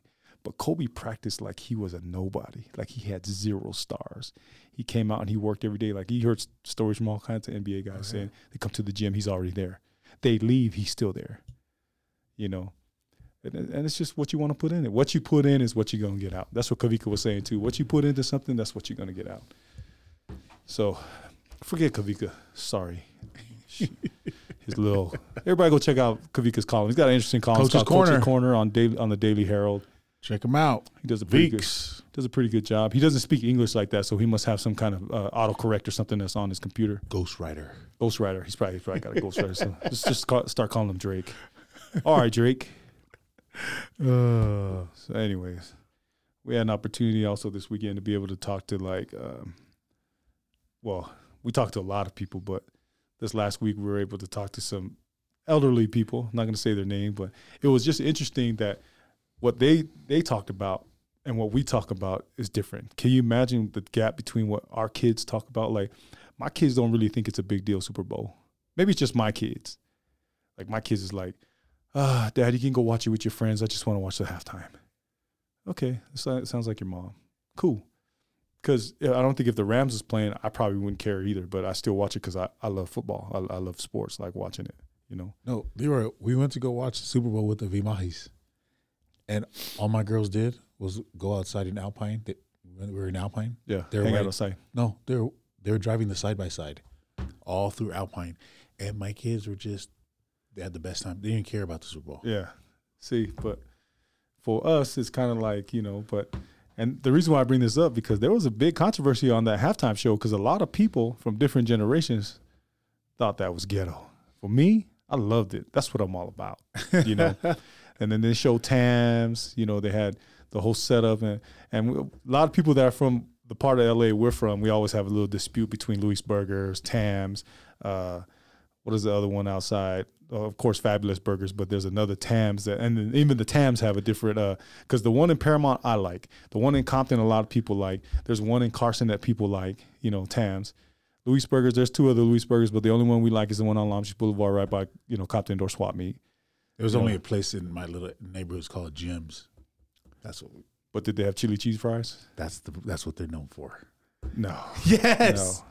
But Kobe practiced like he was a nobody, like he had zero stars. He came out and he worked every day. Like he heard stories from all kinds of NBA guys oh, saying they come to the gym, he's already there. They leave, he's still there. You know, and, and it's just what you want to put in it. What you put in is what you're gonna get out. That's what Kavika was saying too. What you put into something, that's what you're gonna get out. So, forget Kavika. Sorry. His little. Everybody go check out Kavika's column. He's got an interesting column. Coach's called Coach's Corner. Corner on daily on the Daily Herald. Check him out. He does a pretty good does a pretty good job. He doesn't speak English like that, so he must have some kind of uh, autocorrect or something that's on his computer. Ghostwriter. Ghostwriter. He's probably, he's probably got a ghostwriter. So just just call, start calling him Drake. All right, Drake. Uh, so, anyways, we had an opportunity also this weekend to be able to talk to like, um, well, we talked to a lot of people, but this last week we were able to talk to some elderly people. I'm not going to say their name, but it was just interesting that what they they talked about and what we talk about is different. Can you imagine the gap between what our kids talk about? Like my kids don't really think it's a big deal Super Bowl. Maybe it's just my kids. Like my kids is like, ah, dad, you can go watch it with your friends. I just want to watch the halftime. Okay, so it sounds like your mom. Cool. Because I don't think if the Rams was playing, I probably wouldn't care either. But I still watch it because I, I love football. I, I love sports, like watching it. You know. No, Leroy, we went to go watch the Super Bowl with the Vimahis. And all my girls did was go outside in Alpine. They, we were in Alpine. Yeah, They're hang right- out outside. No, they're they're driving the side by side, all through Alpine, and my kids were just they had the best time. They didn't care about the Super Bowl. Yeah. See, but for us, it's kind of like you know, but and the reason why I bring this up because there was a big controversy on that halftime show because a lot of people from different generations thought that was ghetto. For me, I loved it. That's what I'm all about, you know. and then they showed Tams. You know, they had the whole setup, and and a lot of people that are from the part of LA we're from, we always have a little dispute between Louis Burgers, Tams. Uh, what is the other one outside? Uh, of course, Fabulous Burgers, but there's another Tams that, and then even the Tams have a different. uh Because the one in Paramount I like, the one in Compton a lot of people like. There's one in Carson that people like. You know, Tams. Louis Burgers. There's two other Louis Burgers, but the only one we like is the one on Long Beach Boulevard, right by you know Compton Indoor Swap Meet. There was Yeah. only a place in my little neighborhood called Jim's. That's what But did they have chili cheese fries? that's the that's what they're known for. No. Yes,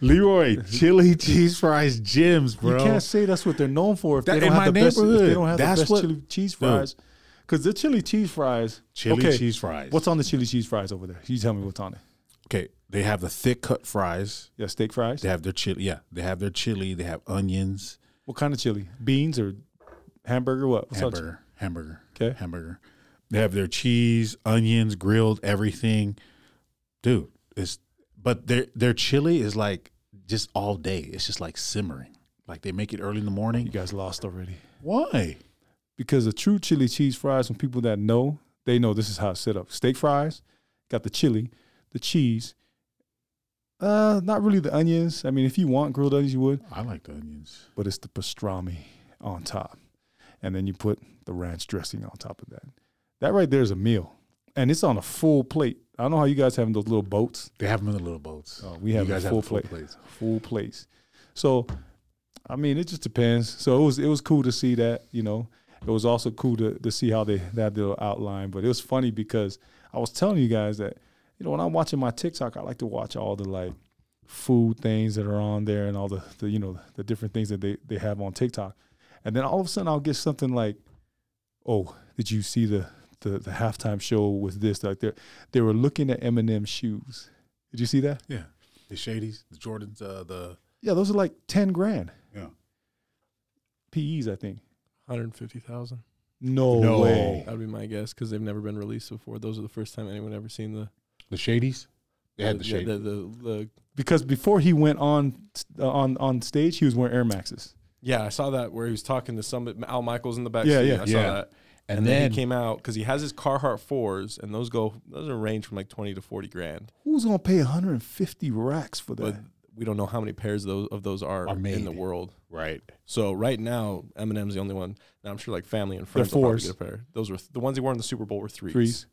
Leroy chili cheese fries Jim's, bro. You can't say that's what they're known for if That- they don't in have my the best. They don't have that's the best what- chili cheese fries. Because the chili cheese fries, chili okay, cheese fries. What's on the chili cheese fries over there? You tell me what's on it. okay? They have the thick cut fries. Yeah, steak fries. They have their chili. Yeah, they have their chili. They have onions, What kind of chili? Beans or hamburger? What? What's hamburger, hamburger, Okay. hamburger. They have their cheese, onions, grilled, everything. Dude, it's but their their chili is like just all day. It's just like simmering. Like they make it early in the morning. You guys lost already. Why? Because the true chili cheese fries, from people that know, they know this is how it's set up. Steak fries, got the chili, the cheese. Uh, not really the onions. I mean, if you want grilled onions, you would. I like the onions. but it's the pastrami on top. And then you put the ranch dressing on top of that. That right there is a meal. And it's on a full plate. I don't know how you guys have those little boats. They have them in the little boats. Oh, we have you a guys full have full plate. plates. Full plates. So I mean it just depends. So it was it was cool to see that, you know. It was also cool to to see how they that little outline. But it was funny because I was telling you guys that, you know, when I'm watching my TikTok, I like to watch all the like food things that are on there and all the, the you know the different things that they they have on TikTok, and then all of a sudden I'll get something like, oh, did you see the the, the halftime show with this? Like they they were looking at Eminem shoes. Did you see that? Yeah. The Shadies, the Jordans, uh, the Yeah, those are like ten grand yeah. PEs, I think. 150,000. No, No. way. That would be my guess because they've never been released before. Those are the first time anyone ever seen the. The Shadies. They had the yeah, the, the, the, Because before he went on uh, on on stage, he was wearing Air Maxes. yeah, I saw that where he was talking to some Al Michaels in the back. Yeah, yeah. I saw Yeah. that. And, And, then, then he came out because he has his Carhartt fours, and those go those are range from like twenty to forty grand. Who's gonna pay 150 racks for that? But we don't know how many pairs of those of those are, Are in the world. right. So right now, Eminem's the only one. Now I'm sure like family and friends They're will probably fours. get a pair. Those were the ones he wore in the Super Bowl were threes. Threes.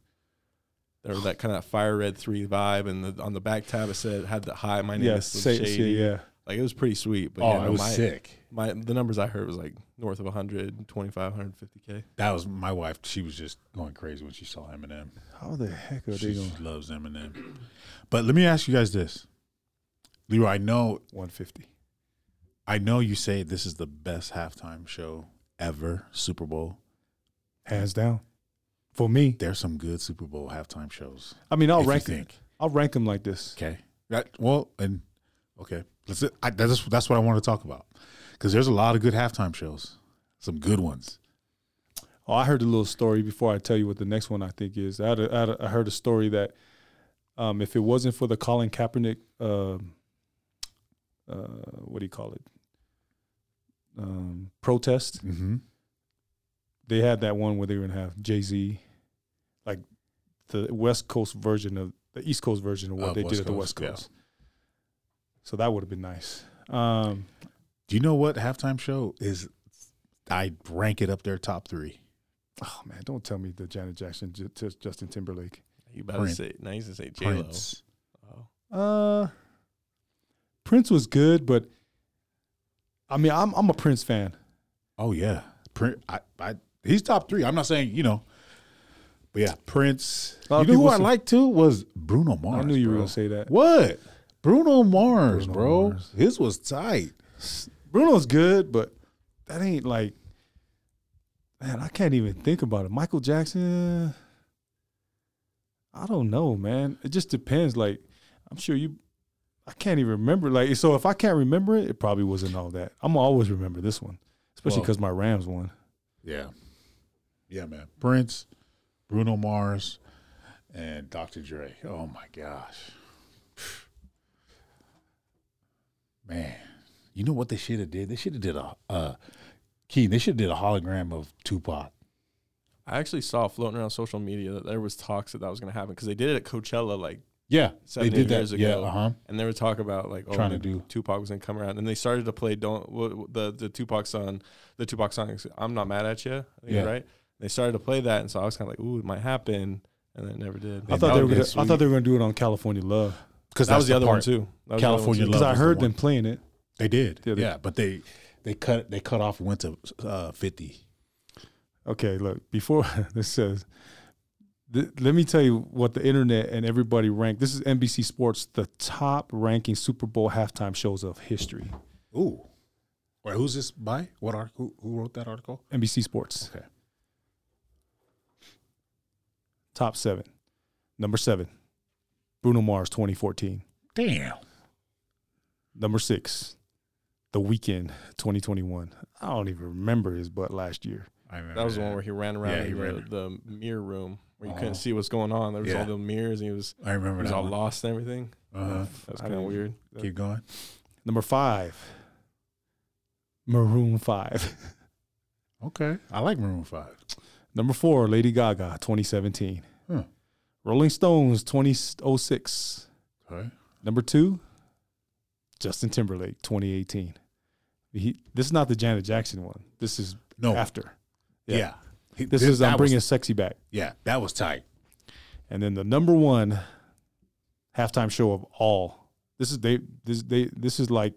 They were that kind of fire red three vibe, and the, on the back tab it said had the hi, my name Yeah, is say, Shady. say, yeah. Like it was pretty sweet. But oh, yeah, no, it was my, sick. My the numbers I heard was like north of 125, 150k. That was my wife. She was just going crazy when she saw Eminem. How the heck are they She going loves Eminem. But let me ask you guys this, Leroy. I know, 150? I know you say this is the best halftime show ever, Super Bowl. Hands down. For me, There's some good Super Bowl halftime shows. I mean, I'll rank them. I'll rank them like this. Okay. That well, and okay, let's. I, that's that's what I want to talk about because there's a lot of good halftime shows, some good ones. Oh, I heard a little story before I tell you what the next one I think is. I, had a, I, had a, I heard a story that um, if it wasn't for the Colin Kaepernick, um uh, what do you call it, um, protest, Mm-hmm. they had that one where they were gonna have Jay Z, like the West Coast version of the East Coast version of what Of they West did at the Coast, West yeah. Coast. So that would have been nice. Um, Do you know what halftime show is? I rank it up there top three. Oh man, don't tell me the Janet Jackson, J- T- Justin Timberlake. You better Prince. say. Now he's gonna say J Lo. Prince. Oh. Uh, Prince was good, but I mean, I'm I'm a Prince fan. Oh yeah, Prince. I, I, he's top three. I'm not saying you know, but yeah, Prince. You of know who I say- liked too was Bruno Mars. I knew you were gonna say that. What? Bruno Mars, Bruno bro. Mars. His was tight. Bruno's good, but that ain't like, man, I can't even think about it. Michael Jackson, I don't know, man. It just depends. Like, I'm sure you, I can't even remember. Like, so if I can't remember it, it probably wasn't all that. I'm always remember this one, especially Well- because my Rams won. Yeah, yeah, man. Prince, Bruno Mars, and Dr. Dre. Oh my gosh, man. You know what they should have did? They should have did a uh, Keen. They should have did a hologram of Tupac. I actually saw floating around social media that there was talks that that was gonna happen because they did it at Coachella like Yeah, Seven, they did eight that. years yeah, uh huh. and they were talking about like oh, Trying to do- Tupac was gonna come around, and they started to play don't wh- the the Tupac song, the Tupac song. I'm not mad at you, Yeah. right? They started to play that, and so I was kind of like, ooh, it might happen, and it never did. I Man, thought they were gonna. I thought they were gonna do it on California Love Because that was the other one too. That was the other one, California Love because I was the heard them playing it. They did. Yeah, they- but they they cut they cut off and went to uh, fifty. Okay, look, before this says, th- let me tell you what the internet and everybody ranked. This is NBC Sports, the top ranking Super Bowl halftime shows of history. Ooh. Wait, who's this by? What article? Who wrote that article? NBC Sports. Okay. Top seven. Number seven, Bruno Mars 2014. Damn. Number six, The Weeknd 2021. I don't even remember his butt last year. I remember That was the one where he ran around Yeah, he in the, ran. the mirror room where you Uh-huh. couldn't see what's going on. There was Yeah. all the mirrors, and he was I remember he was that all one. lost and everything. Uh-huh. That was kind of weird. Keep going. Number five, Maroon 5. Okay. I like Maroon Five. Number four, Lady Gaga 2017. Huh. Rolling Stones 2006. Okay. Number two, Justin Timberlake 2018. He, this is not the Janet Jackson one. This is No. after. Yeah. He- This is I'm was- bringing sexy back. Yeah, that was tight. And then the number one halftime show of all. This is they this they this is like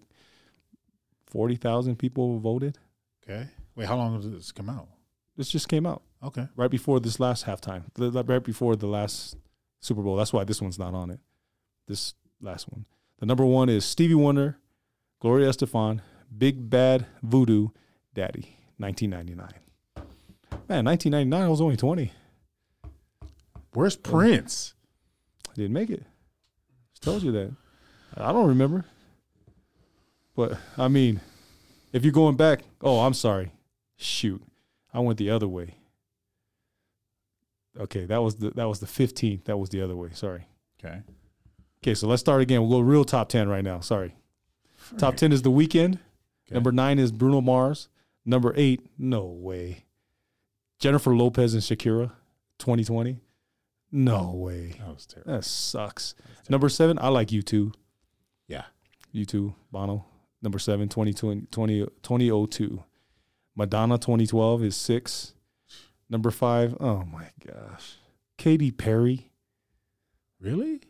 forty thousand people voted. Okay. Wait, how long did this come out? This just came out Okay. right before this last halftime, right before the last Super Bowl. That's why this one's not on it. This last one. The number one is Stevie Wonder, Gloria Estefan, Big Bad Voodoo Daddy, 1999. Man, 1999, I was only 20. Where's Prince? I didn't make it. Just told you that. I don't remember. But I mean, if you're going back, oh, I'm sorry. Shoot. I went the other way. Okay, that was the that was the 15th. That was the other way. Sorry. Okay. Okay, so let's start again. We'll go real top 10 right now. Sorry. Top 10 is The Weeknd. Okay. Number 9 is Bruno Mars. Number 8, no way. Jennifer Lopez and Shakira 2020. No way. That was terrible. That sucks. Number seven, I like U2. Yeah. U2, Bono. Number seven, 2020, 20, 2002. Madonna 2012 is six. Number five, oh my gosh. Katy Perry. Really?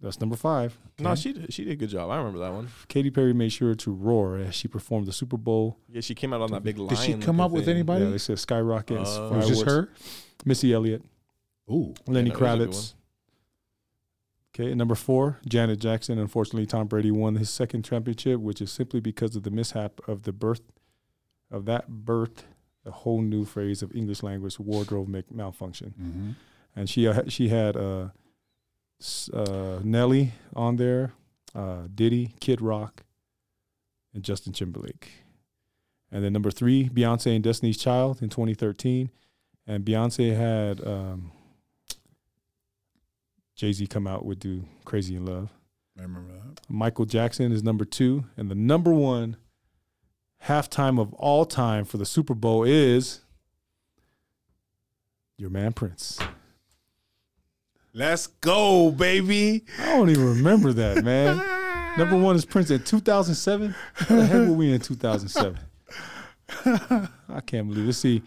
That's number five. No, she did, she did a good job. I remember that one. Katy Perry made sure to roar as she performed the Super Bowl. Yeah, she came out on that big lion. Did she come looking up with thing. anybody? Yeah, they said skyrocket. It was just her? Missy Elliott, Ooh. Lenny that was a good Kravitz. Okay, number four, Janet Jackson. Unfortunately, Tom Brady won his second championship, which is simply because of the mishap of the birth of that birth, a whole new phrase of English language wardrobe malfunction. Mm-hmm. And she uh, she had uh, s- uh, Nelly on there, uh, Diddy, Kid Rock, and Justin Timberlake. And then number three, Beyonce and Destiny's Child in 2013, and Beyonce had um, Jay Z come out with "Do Crazy in Love." I remember that. Michael Jackson is number two, and the number one halftime of all time for the Super Bowl is your man Prince. Let's go, baby. I don't even remember that, man. Number one is Prince in 2007. How the heck were we in 2007? I can't believe. Let's see.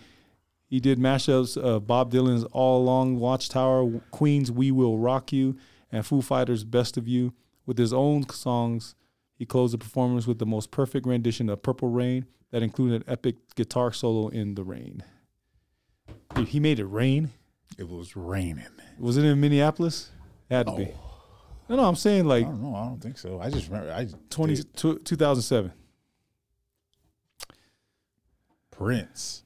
He did mashups of Bob Dylan's All Along Watchtower, Queen's We Will Rock You, and Foo Fighters' Best of You. With his own songs, he closed the performance with the most perfect rendition of Purple Rain that included an epic guitar solo in the rain. Dude, he made it rain. It was raining. Was it in Minneapolis? It had to be. Oh. No, no, I'm saying like I don't know. I don't think so. I just remember. I 20, did. 2007. Prince.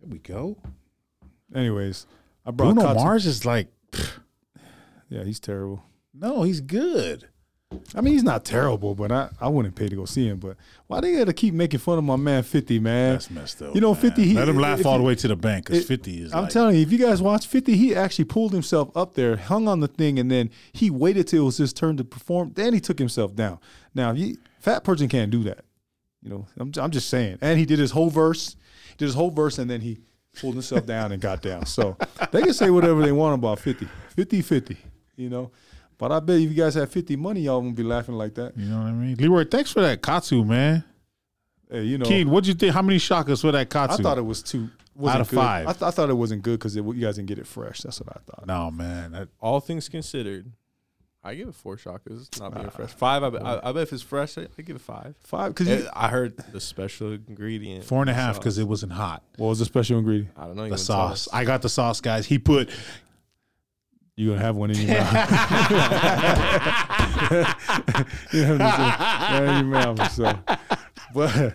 There we go. Anyways, I brought Bruno Mars is like, Yeah, he's terrible. no, he's good. I mean, he's not terrible, but I, I wouldn't pay to go see him. But why they got to keep making fun of my man 50, man? That's messed up. You know, man. 50, he- Let him laugh all the way to the bank because 50 is. I'm like, telling you, if you guys watch 50, he actually pulled himself up there, hung on the thing, and then he waited till it was his turn to perform. Then he took himself down. Now, you, fat person can't do that. You know, I'm, I'm just saying. And he did his whole verse, he did his whole verse, and then he pulled himself down and got down. So they can say whatever they want about 50, 50, 50, you know. But I bet if you guys had 50 money, y'all wouldn't be laughing like that. You know what I mean? Leroy, thanks for that Katsu, man. Hey, you know, Keen, what'd you think? How many shockers for that katsu? I thought it was two. Wasn't Out of good. five. I, th- I thought it wasn't good because you guys didn't get it fresh. That's what I thought. No, man. That, All things considered, I give it four shockers. It's not being fresh. Five. I, bet- I, I bet if it's fresh, I, I give it five. Five because I heard the special ingredient. four and a half because it wasn't hot. what was the special ingredient? I don't know. The sauce. I got the sauce, guys. He put You gonna have one in your mouth. you have this in in your mouth. So, but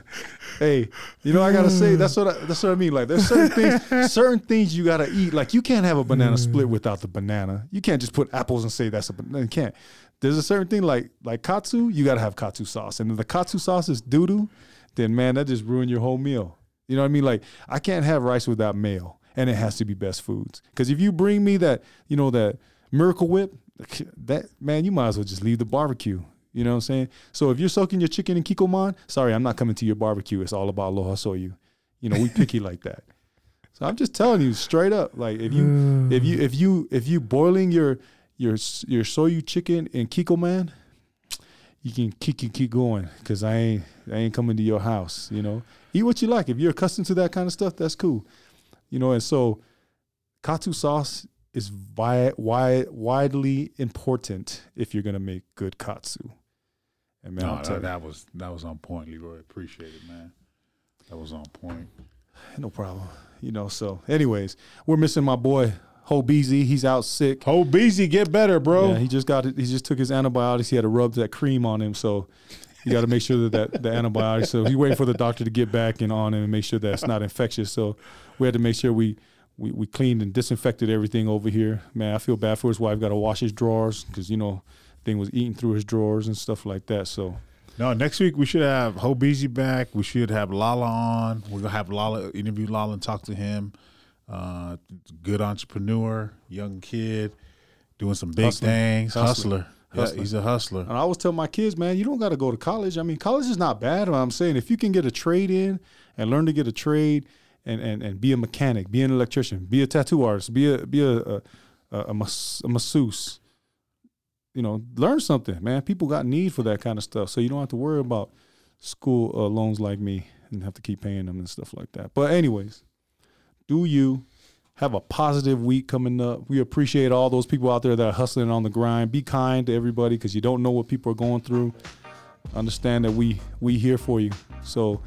hey, you know I gotta say that's what I, that's what I mean. Like there's certain things, certain things you gotta eat. Like you can't have a banana mm. split without the banana. You can't just put apples and say that's a banana. You can't. There's a certain thing like like katsu. You gotta have katsu sauce, and if the katsu sauce is doo doo, then man, that just ruined your whole meal. You know what I mean? Like I can't have rice without mayo, and it has to be best foods. Because if you bring me that, you know that Miracle Whip, that man, you might as well just leave the barbecue. You know what I'm saying? So if you're soaking your chicken in Kikkoman, sorry, I'm not coming to your barbecue. It's all about Aloha Shoyu. You know, we picky like that. So I'm just telling you straight up, like if you if you if you if you boiling your your your shoyu chicken in Kikkoman, you can keep keep, keep going because I ain't I ain't coming to your house. You know, eat what you like. If you're accustomed to that kind of stuff, that's cool. You know, and so katsu sauce is wi- wi- widely important if you're gonna make good katsu. And man, no, that, that was that was on point, Leroy. Appreciate it, man. That was on point. no problem. You know, so anyways, we're missing my boy Ho Beezy. He's out sick. Ho Beezy, get better, bro. Yeah, he just got it. He just took his antibiotics. He had to rub that cream on him, so you got to make sure that, that the antibiotics. So he's waiting for the doctor to get back and on him and make sure that it's not infectious. So we had to make sure we we, we cleaned and disinfected everything over here. Man, I feel bad for his wife. Got to wash his drawers because you know thing was eating through his drawers and stuff like that. So No, next week we should have Ho Beezy back. We should have Lala on. We're gonna have Lala interview Lala and talk to him. Uh, good entrepreneur, young kid, doing some big Hustler. things. Hustler. Hustler. Yeah, he's a hustler. And I always tell my kids, man, you don't got to go to college. I mean, college is not bad. I'm saying if you can get a trade in and learn to get a trade and, and, and be a mechanic, be an electrician, be a tattoo artist, be a be a a, a, a, mas- a masseuse, you know, learn something, man. People got need for that kind of stuff, so you don't have to worry about school uh, loans like me and have to keep paying them and stuff like that. But anyways, do you have a positive week coming up? We appreciate all those people out there that are hustling on the grind. Be kind to everybody because you don't know what people are going through. Understand that we we here for you. So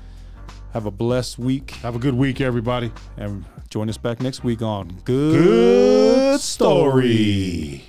have a blessed week Have a good week, everybody. and join us back next week on Good, Good story.